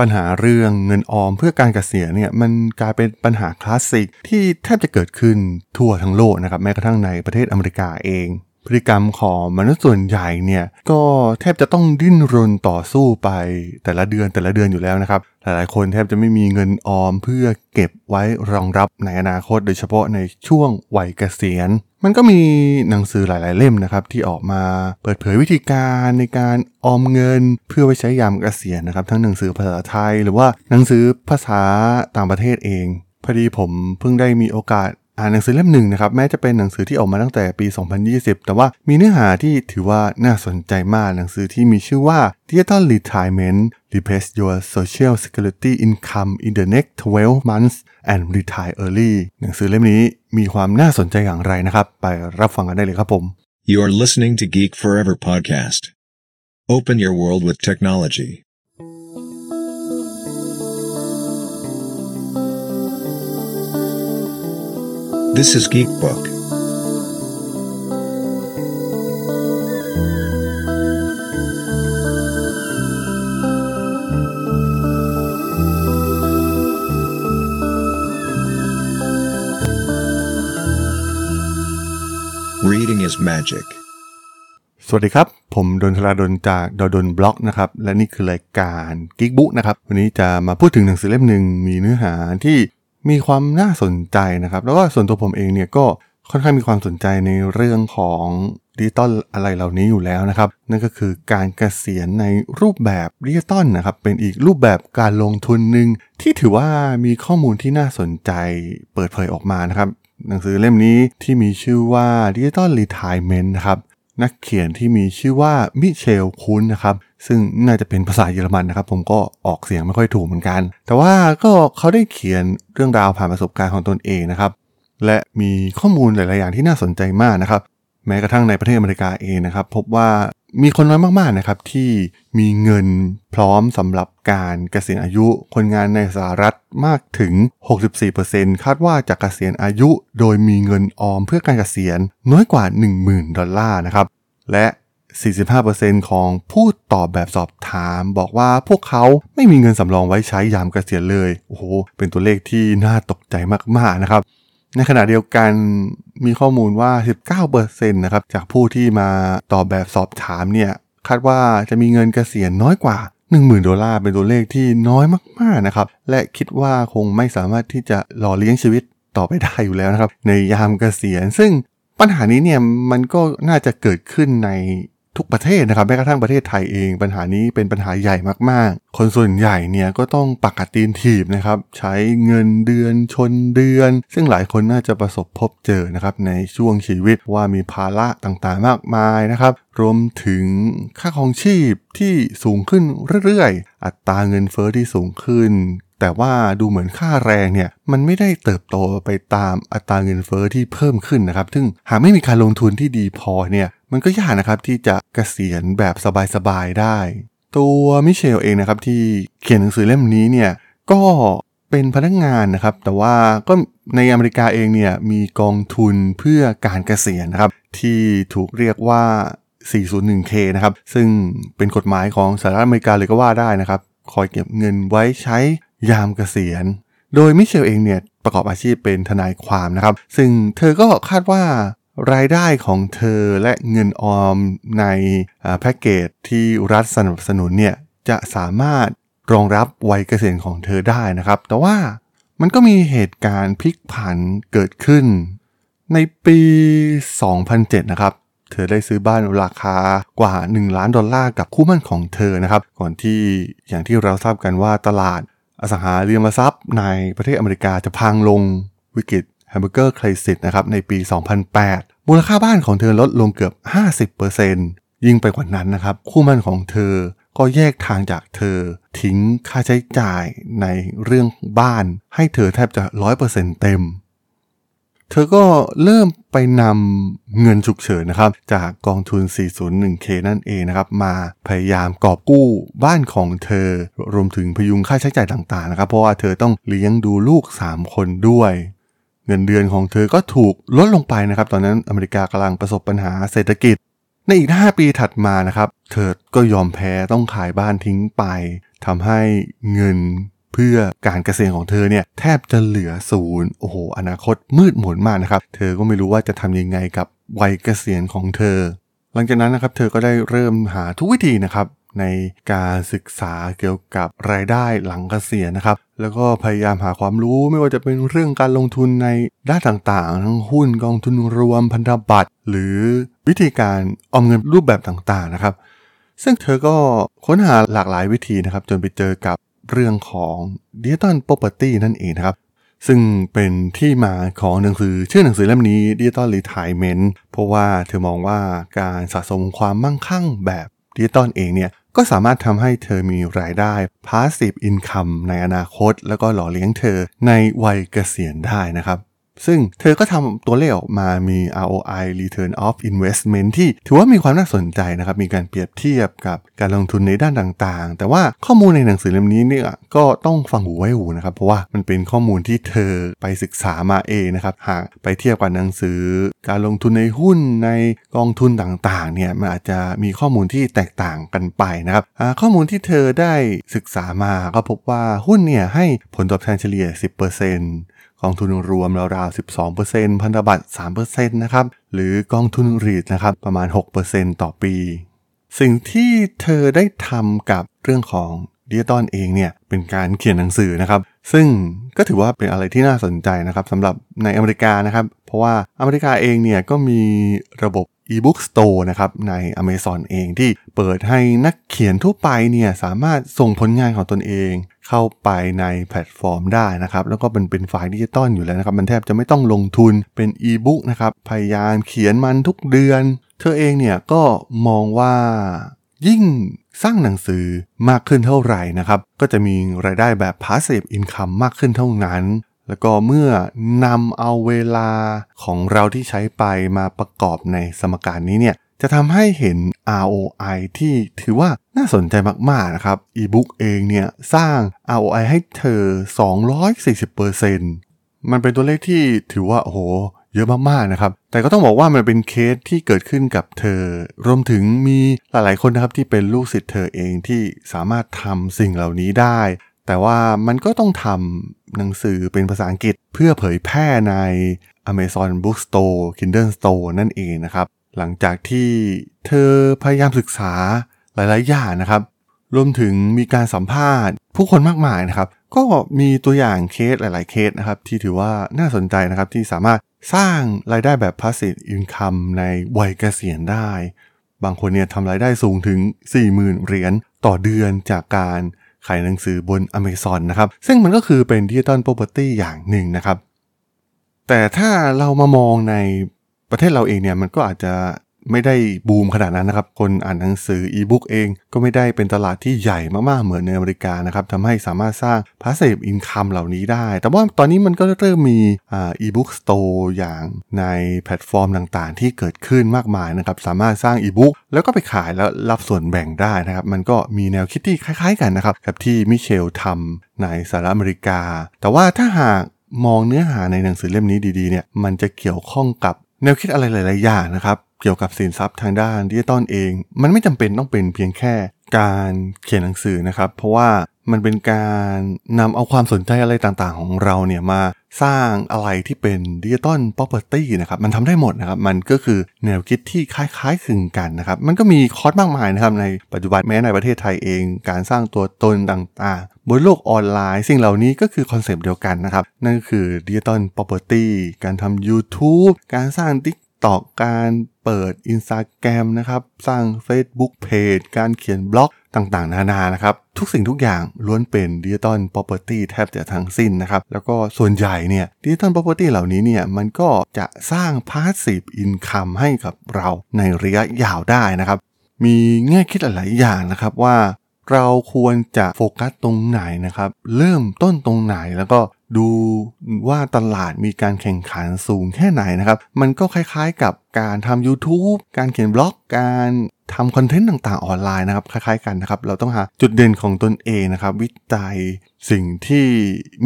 ปัญหาเรื่องเงินออมเพื่อการเกษียณเนี่ยมันกลายเป็นปัญหาคลาสสิกที่แทบจะเกิดขึ้นทั่วทั้งโลกนะครับแม้กระทั่งในประเทศอเมริกาเอง พฤติกรรมของมนุษย์ส่วนใหญ่เนี่ยก็แทบจะต้องดิ้นรนต่อสู้ไป แต่ละเดือนแต่ละเดือนอยู่แล้วนะครับหลายๆคนแทบจะไม่มีเงินออมเพื่อเก็บไว้รองรับในอนาคต โดยเฉพาะในช่วงวัยเกษียณ มันก็มีหนังสือหลาย ๆ เล่มนะครับ ที่ออกมาเปิดเผยวิธีการในการออมเงิน เพื่อไว้ใช้ยามเกษียณนะครับ ทั้งหนังสือภาษาไทย หรือว่าหนังสือภาษาต่างประเทศเองพอดีผมเพิ่งได้มีโอกาส อ่านหนังสือเล่มหนึ่งนะครับแม้จะเป็นหนังสือที่ออกมาตั้งแต่ปี 2020 แต่ว่ามีเนื้อหาที่ถือว่าน่าสนใจมากหนังสือที่มีชื่อว่า Digital Retirement Replace Your Social Security Income in the Next 12 Months and Retire Early หนังสือเล่มนี้มีความน่าสนใจอย่างไรนะครับ ไปรับฟังกันได้เลยครับผม You're listening to Geek Forever podcast. Open your world with technology. This is Geek Book. Reading is magic. สวัสดีครับ ผมดล ธราดล จาก ด.ดล็อกนะครับ และนี่คือรายการ Geek Book นะครับ วันนี้จะมาพูดถึงหนังสือเล่มหนึ่งมีเนื้อหาที่ มีความน่าสนใจนะครับ แล้วก็ส่วนตัวผมเองเนี่ยก็ค่อนข้างมีความสนใจในเรื่องของดิจิตอลอะไรเหล่านี้อยู่แล้วนะครับ นั่นก็คือการเกษียณในรูปแบบดิจิตอลนะครับ เป็นอีกรูปแบบการลงทุนหนึ่งที่ถือว่ามีข้อมูลที่น่าสนใจเปิดเผยออกมานะครับ หนังสือเล่มนี้ที่มีชื่อว่า Digital Retirement นะครับ นักเขียนที่มีชื่อว่ามิเชลคุนนะครับ ซึ่งน่าจะเป็นภาษาเยอรมันนะครับ ผมก็ออกเสียงไม่ค่อยถูกเหมือนกัน แต่ว่าก็เขาได้เขียนเรื่องราวผ่านประสบการณ์ของตนเองนะครับ และมีข้อมูลหลาย ๆ อย่างที่น่าสนใจมากนะครับ แม้กระทั่งในประเทศอเมริกาเองนะครับ พบว่า มีคนน้อยมากๆนะครับที่มีเงินพร้อมสำหรับการเกษียณอายุ คนงานในสหรัฐมากถึง 64%คาดว่าจะเกษียณอายุ โดยมีเงินออมเพื่อการเกษียณน้อยกว่า 10,000 ดอลลาร์นะครับ และ 45%ของผู้ตอบแบบสอบถามบอกว่าพวกเขาไม่มีเงินสำรองไว้ใช้ยามเกษียณเลย โอ้โห เป็นตัวเลขที่น่าตกใจมากๆนะครับ ในขณะเดียวกัน มีข้อมูลว่า 19%นะครับจากผู้ที่มาตอบแบบสอบถามเนี่ยคาดว่าจะมีเงินเกษียณน้อยกว่า 10,000 ดอลลาร์เป็นตัวเลขที่น้อยมากๆนะครับ และคิดว่าคงไม่สามารถที่จะหล่อเลี้ยงชีวิตต่อไปได้อยู่แล้วนะครับ ในยามเกษียณ ซึ่งปัญหานี้เนี่ยมันก็น่าจะเกิดขึ้นใน ทุกประเทศนะครับแม้กระทั่งประเทศไทยเอง ปัญหานี้เป็นปัญหาใหญ่มากๆ คนส่วนใหญ่เนี่ยก็ต้องปักกัดตีนถีบนะครับใช้เงินเดือนชนเดือน ซึ่งหลายคนน่าจะประสบพบเจอนะครับในช่วงชีวิตว่ามีภาระต่างๆมากมายนะครับรวมถึงค่าครองชีพที่สูงขึ้นเรื่อยๆ อัตราเงินเฟอ้อที่สูงขึ้นแต่ว่าดูเหมือนค่าแรงเนี่ยมันไม่ได้เติบโตไปตามอัตราเงินเฟอ้อที่เพิ่มขึ้นนะครับ ซึ่งหากไม่มีการลงทุนที่ดีพอเนี่ย มันก็ยากนะครับที่จะเกษียณแบบสบายๆได้ ตัวมิเชลเองนะครับที่เขียนหนังสือเล่มนี้เนี่ยก็เป็นพนักงานนะครับ แต่ว่าก็ในอเมริกาเองเนี่ยมีกองทุนเพื่อการเกษียณนะครับที่ถูกเรียกว่า 401k นะครับ ซึ่งเป็นกฎหมายของสหรัฐอเมริกาเลยก็ว่าได้นะครับ คอยเก็บเงินไว้ใช้ยามเกษียณ โดยมิเชลเองเนี่ยประกอบอาชีพเป็นทนายความนะครับ ซึ่งเธอก็คาดว่า รายได้ของเธอและเงินออมในแพ็กเกจที่รัฐสนับสนุนเนี่ยจะสามารถรองรับวัยเกษียณของเธอได้นะครับ แต่ว่ามันก็มีเหตุการณ์พลิกผันเกิดขึ้น ในปี 2007 นะครับ เธอได้ซื้อบ้านราคากว่า 1 ล้านดอลลาร์กับคู่หมั้นของเธอนะครับ ก่อนที่อย่างที่เราทราบกันว่าตลาดอสังหาริมทรัพย์ในประเทศอเมริกาจะพังลงวิกฤต hamburger crisis นะครับในปี 2008 มูลค่าบ้านของเธอลดลงเกือบ 50%ยิ่งไปกว่านั้นนะครับ คู่หมั้นของเธอก็แยกทางจากเธอ ทิ้งค่าใช้จ่ายในเรื่องบ้านให้เธอแทบจะ 100%เต็ม เธอก็เริ่มไปนำเงินฉุกเฉินนะครับ จากกองทุน 401k นั่นเองนะครับ มาพยายามกอบกู้บ้านของเธอ รวมถึงพยุงค่าใช้จ่ายต่างๆนะครับ เพราะว่าเธอต้องเลี้ยงดูลูก 3 คนด้วย เงินเดือนของเธอก็ถูกลดลงไปนะครับ ตอนนั้นอเมริกากำลังประสบปัญหาเศรษฐกิจ ในอีก 5 ปีถัดมานะครับ เธอก็ยอมแพ้ต้องขายบ้านทิ้งไปทำให้เงินเพื่อการเกษียณของเธอเนี่ยแทบจะเหลือศูนย์โอ้โห อนาคตมืดมนมากนะครับ เธอก็ไม่รู้ว่าจะทำยังไงกับวัยเกษียณของเธอ หลังจากนั้นนะครับ เธอก็ได้เริ่มหาทุกวิธีนะครับ ในการศึกษาเกี่ยวกับรายได้หลังเกษียณนะครับ แล้วก็พยายามหาความรู้ไม่ว่าจะเป็นเรื่องการลงทุนในด้านต่างๆ ทั้งหุ้นกองทุนรวมพันธบัตร หรือวิธีการออมเงินรูปแบบต่างๆนะครับ ซึ่งเธอก็ค้นหาหลากหลายวิธีนะครับ จนไปเจอกับเรื่องของ Digital Property นั่นเองนะครับ ซึ่งเป็นที่มาของหนังสือชื่อหนังสือเล่มนี้ Digital Retirement เพราะว่าเธอมองว่าการสะสมความมั่งคั่งแบบดิจิตอลเองเนี่ย ก็สามารถทำให้เธอมีรายได้ Passive Income ในอนาคต แล้วก็หล่อเลี้ยงเธอในวัยเกษียณได้นะครับ ซึ่งเธอก็ทำตัวเลขออกมามี ROI Return of Investment ที่ถือว่ามีความน่าสนใจนะครับ มีการเปรียบเทียบกับการลงทุนในด้านต่างๆ แต่ว่าข้อมูลในหนังสือเล่มนี้เนี่ยก็ต้องฟังหูไว้หูนะครับ เพราะว่ามันเป็นข้อมูลที่เธอไปศึกษามาเองนะครับ หากไปเทียบกับหนังสือ การลงทุนในหุ้นในกองทุนต่างๆ เนี่ยมันอาจจะมีข้อมูลที่แตกต่างกันไปนะครับข้อมูลที่เธอได้ศึกษามาก็พบว่าหุ้นเนี่ยให้ผลตอบแทนเฉลี่ย 10% กองทุนรวมราวๆ 12%พันธบัตร 3%นะครับ หรือกองทุนรีดนะครับ ประมาณ 6%ต่อปี สิ่งที่เธอได้ทำกับเรื่องของดิจิตอลเองเนี่ย เป็นการเขียนหนังสือนะครับ ซึ่งก็ถือว่าเป็นอะไรที่น่าสนใจนะครับสำหรับในอเมริกานะครับ เพราะว่าอเมริกาเองเนี่ยก็มีระบบ e-book store นะครับใน Amazon เองที่เปิดให้นักเขียนทั่วไปเนี่ยสามารถส่งผลงานของตนเอง เข้าไปในแพลตฟอร์มได้นะครับ แล้วก็เป็นเป็นไฟล์ดิจิตอลอยู่แล้วนะครับ มันแทบจะไม่ต้องลงทุนเป็นอีบุ๊กนะครับพยายามเขียนมันทุกเดือน เธอเองเนี่ยก็มองว่ายิ่งสร้างหนังสือมากขึ้นเท่าไหร่นะครับ ก็จะมีรายได้แบบ passive income มากขึ้นเท่านั้น แล้วก็เมื่อนำเอาเวลาของเราที่ใช้ไปมาประกอบในสมการนี้เนี่ยจะทำให้เห็น ROI ที่ถือว่าน่าสนใจมาก ๆ นะครับ e-book เองเนี่ยสร้าง ROI ให้เธอ 240%มันเป็นตัวเลขที่ถือว่า โอ้โห เยอะมาก ๆ นะครับ แต่ก็ต้องบอกว่ามันเป็นเคสที่เกิดขึ้นกับเธอ รวมถึงมีหลาย ๆ คนนะครับที่เป็นลูกศิษย์เธอเองที่สามารถทำสิ่งเหล่านี้ได้ แต่ว่ามันก็ต้องทำหนังสือเป็นภาษาอังกฤษเพื่อเผยแพร่ใน Amazon Bookstore Kindle Store นั่นเองนะครับ หลังจากที่เธอพยายามศึกษาหลายๆ อย่างนะครับ รวมถึงมีการสัมภาษณ์ ผู้คนมากมายนะครับ ก็มีตัวอย่างเคสหลาย ๆ เคสนะครับ ที่ถือว่าน่าสนใจนะครับที่สามารถสร้างรายได้แบบ passive income ในวัยเกษียณได้ บางคนเนี่ยทำรายได้สูงถึง 40,000 เหรียญต่อเดือนจากการ ขายหนังสือบน Amazon นะครับ ซึ่งมันก็คือเป็น digital property อย่างหนึ่งนะครับ แต่ถ้าเรามามองในประเทศเราเองเนี่ยมันก็อาจจะ ไม่ได้บูมขนาดนั้นนะครับ คนอ่านหนังสืออีบุ๊กเองก็ไม่ได้เป็นตลาดที่ใหญ่มากๆ เหมือนในอเมริกานะครับทำให้สามารถสร้าง passive income เหล่านี้ได้ แต่ว่าตอนนี้มันก็เริ่มมีอ่า ebook store อย่างในแพลตฟอร์มต่างๆ ที่เกิดขึ้นมากมายนะครับ สามารถสร้างอีบุ๊กแล้วก็ไปขายแล้วรับส่วนแบ่งได้นะครับ มันก็มีแนวคิดที่คล้ายๆกันนะครับกับที่มิเชลทำในสหรัฐอเมริกา แต่ว่าถ้าหากมองเนื้อหาในหนังสือเล่มนี้ดีๆเนี่ยมันจะเกี่ยวข้องกับ แนวคิดอะไรหลาย ๆ อย่างนะครับ เกี่ยวกับสินทรัพย์ทางด้านดิจิตอลเอง มันไม่จำเป็นต้องเป็นเพียงแค่การเขียนหนังสือนะครับ เพราะว่า มันเป็นการนำเอาความสนใจอะไรต่างๆ ของเราเนี่ยมาสร้างอะไรที่เป็นดิจิตอล property นะครับ มันทำได้หมดนะครับ มันก็คือแนวคิดที่คล้ายๆคลึงกันนะครับ มันก็มีคอร์สมากมายนะครับ ในปัจจุบันแม้ในประเทศไทยเอง การสร้างตัวตนต่างๆ บนโลกออนไลน์ สิ่งเหล่านี้ก็คือคอนเซปต์เดียวกันนะครับ นั่นก็คือดิจิตอล property การทำ YouTube การสร้าง TikTok การเปิด Instagram นะครับ สร้าง Facebook Page การเขียนบล็อก ต่างๆ นานานะครับ ทุกสิ่งทุกอย่างล้วนเป็นดิจิตอล property แทบจะทั้งสิ้นนะครับ แล้วก็ส่วนใหญ่เนี่ยดิจิตอล property เหล่านี้เนี่ยมันก็จะสร้าง passive income ให้กับเราในระยะยาวได้นะครับ มีแง่คิดหลายอย่างนะครับว่าเราควรจะโฟกัสตรงไหนนะครับ เริ่มต้นตรงไหนแล้วก็ดูว่าตลาดมีการแข่งขันสูงแค่ไหนนะครับ มันก็คล้ายๆกับการทำ YouTube การเขียนบล็อก การ ทำคอนเทนต์ต่างๆออนไลน์นะครับคล้ายๆกันนะครับเราต้องหาจุดเด่นของตนเองนะครับ วิจัยสิ่งที่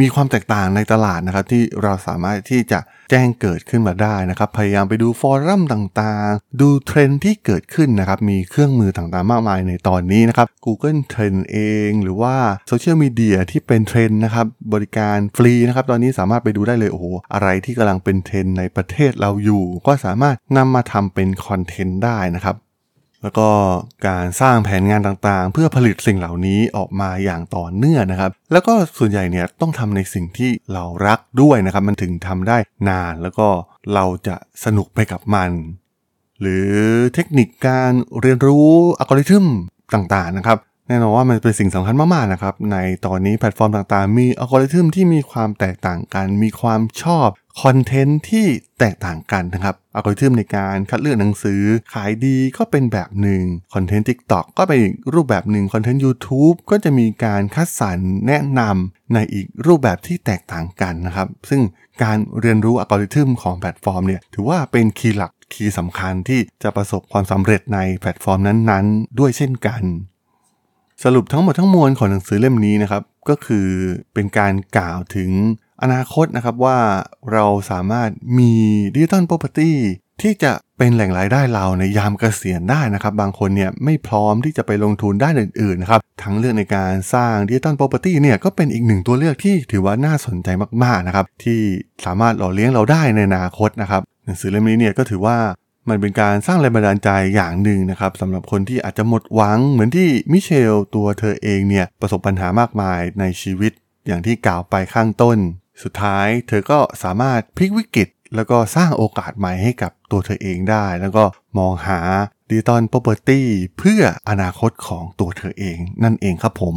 มีความแตกต่างในตลาดนะครับ ที่เราสามารถที่จะแจ้งเกิดขึ้นมาได้นะครับ พยายามไปดูฟอรัมต่างๆ ดูเทรนด์ที่เกิดขึ้นนะครับ มีเครื่องมือต่างๆ มากมายในตอนนี้นะครับ Google Trend เอง หรือว่าโซเชียลมีเดียที่เป็นเทรนด์นะครับบริการฟรีนะครับ ตอนนี้สามารถไปดูได้เลยโอ้โหอะไรที่กำลังเป็นเทรนด์ในประเทศเราอยู่ ก็สามารถนำมาทำเป็นคอนเทนต์ได้นะครับ แล้วก็การสร้างแผนงานต่างๆ เพื่อผลิตสิ่งเหล่านี้ออกมาอย่างต่อเนื่องนะครับ แล้วก็ส่วนใหญ่เนี่ยต้องทำในสิ่งที่เรารักด้วยนะครับ มันถึงทำได้นานแล้วก็เราจะสนุกไปกับมัน หรือเทคนิคการเรียนรู้อัลกอริทึมต่างๆนะครับ แน่นอนว่ามันเป็นสิ่งสำคัญมากๆนะครับ ในตอนนี้แพลตฟอร์มต่างๆ มีอัลกอริทึมที่มีความแตกต่างกัน มีความชอบคอนเทนต์ที่แตกต่างกันนะครับอัลกอริทึมในการคัดเลือกหนังสือ ขายดีก็เป็นแบบหนึ่งคอนเทนต์ TikTok ก็เป็นอีกรูปแบบหนึ่งคอนเทนต์ YouTube ก็จะมีการคัดสรรแนะนำในอีกรูปแบบที่แตกต่างกันนะครับ ซึ่งการเรียนรู้อัลกอริทึมของแพลตฟอร์มเนี่ยถือว่าเป็น key หลัก key สำคัญที่จะประสบความสำเร็จในแพลตฟอร์มนั้นๆ ด้วยเช่นกัน สรุปทั้งหมดทั้งมวลของหนังสือเล่มนี้นะครับ ก็คือเป็นการกล่าวถึงอนาคตนะครับว่าเราสามารถมี digital property ที่จะเป็นแหล่งรายได้เราในยามเกษียณได้นะครับ บางคนเนี่ยไม่พร้อมที่จะไปลงทุนด้านอื่นๆนะครับทั้งเรื่องในการสร้างดิจิตอล property เนี่ยก็เป็นอีกหนึ่งตัวเลือกที่ถือว่าน่าสนใจมากๆนะครับที่สามารถหล่อเลี้ยงเราได้ในอนาคตนะครับหนังสือเล่มนี้เนี่ยก็ถือว่า มันเป็นการสร้างแรงบันดาลใจอย่างหนึ่งนะครับสำหรับคนที่อาจจะหมดหวังเหมือนที่มิเชลตัวเธอเองเนี่ยประสบปัญหามากมายในชีวิต อย่างที่กล่าวไปข้างต้น สุดท้ายเธอก็สามารถพลิกวิกฤต แล้วก็สร้างโอกาสใหม่ให้กับตัวเธอเองได้ แล้วก็มองหาดิจิตอล property เพื่ออนาคตของตัวเธอเองนั่นเองครับผม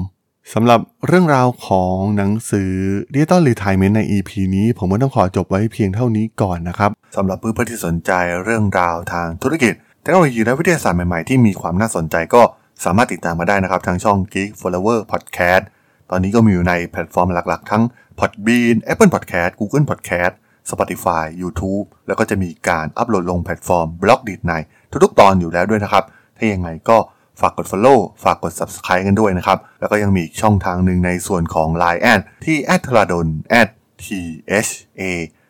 สำหรับเรื่องราวของหนังสือ Digital Retirement ใน EP นี้ ผมก็ต้องขอจบไว้เพียงเท่านี้ก่อนนะครับ สำหรับเพื่อนๆที่สนใจเรื่องราวทางธุรกิจเทคโนโลยีและวิทยาศาสตร์ใหม่ๆ ที่มีความน่าสนใจก็สามารถติดตามมาได้นะครับ ทางช่อง Geek Forever Podcast ตอนนี้ก็มีอยู่ในแพลตฟอร์มหลักๆ ทั้ง Podbean Apple Podcast Google Podcast Spotify YouTube แล้วก็จะมีการอัปโหลดลงแพลตฟอร์ม b l o g d i t ในทุกๆ ตอนอยู่แล้วด้วยนะครับ ถ้ายังไงก็ฝากกด Follow ฝากกด Subscribe กันด้วยนะครับ แล้วก็ยังมีอีกช่องทางหนึ่งในส่วนของ Line add ที่ t h r a d o n t h a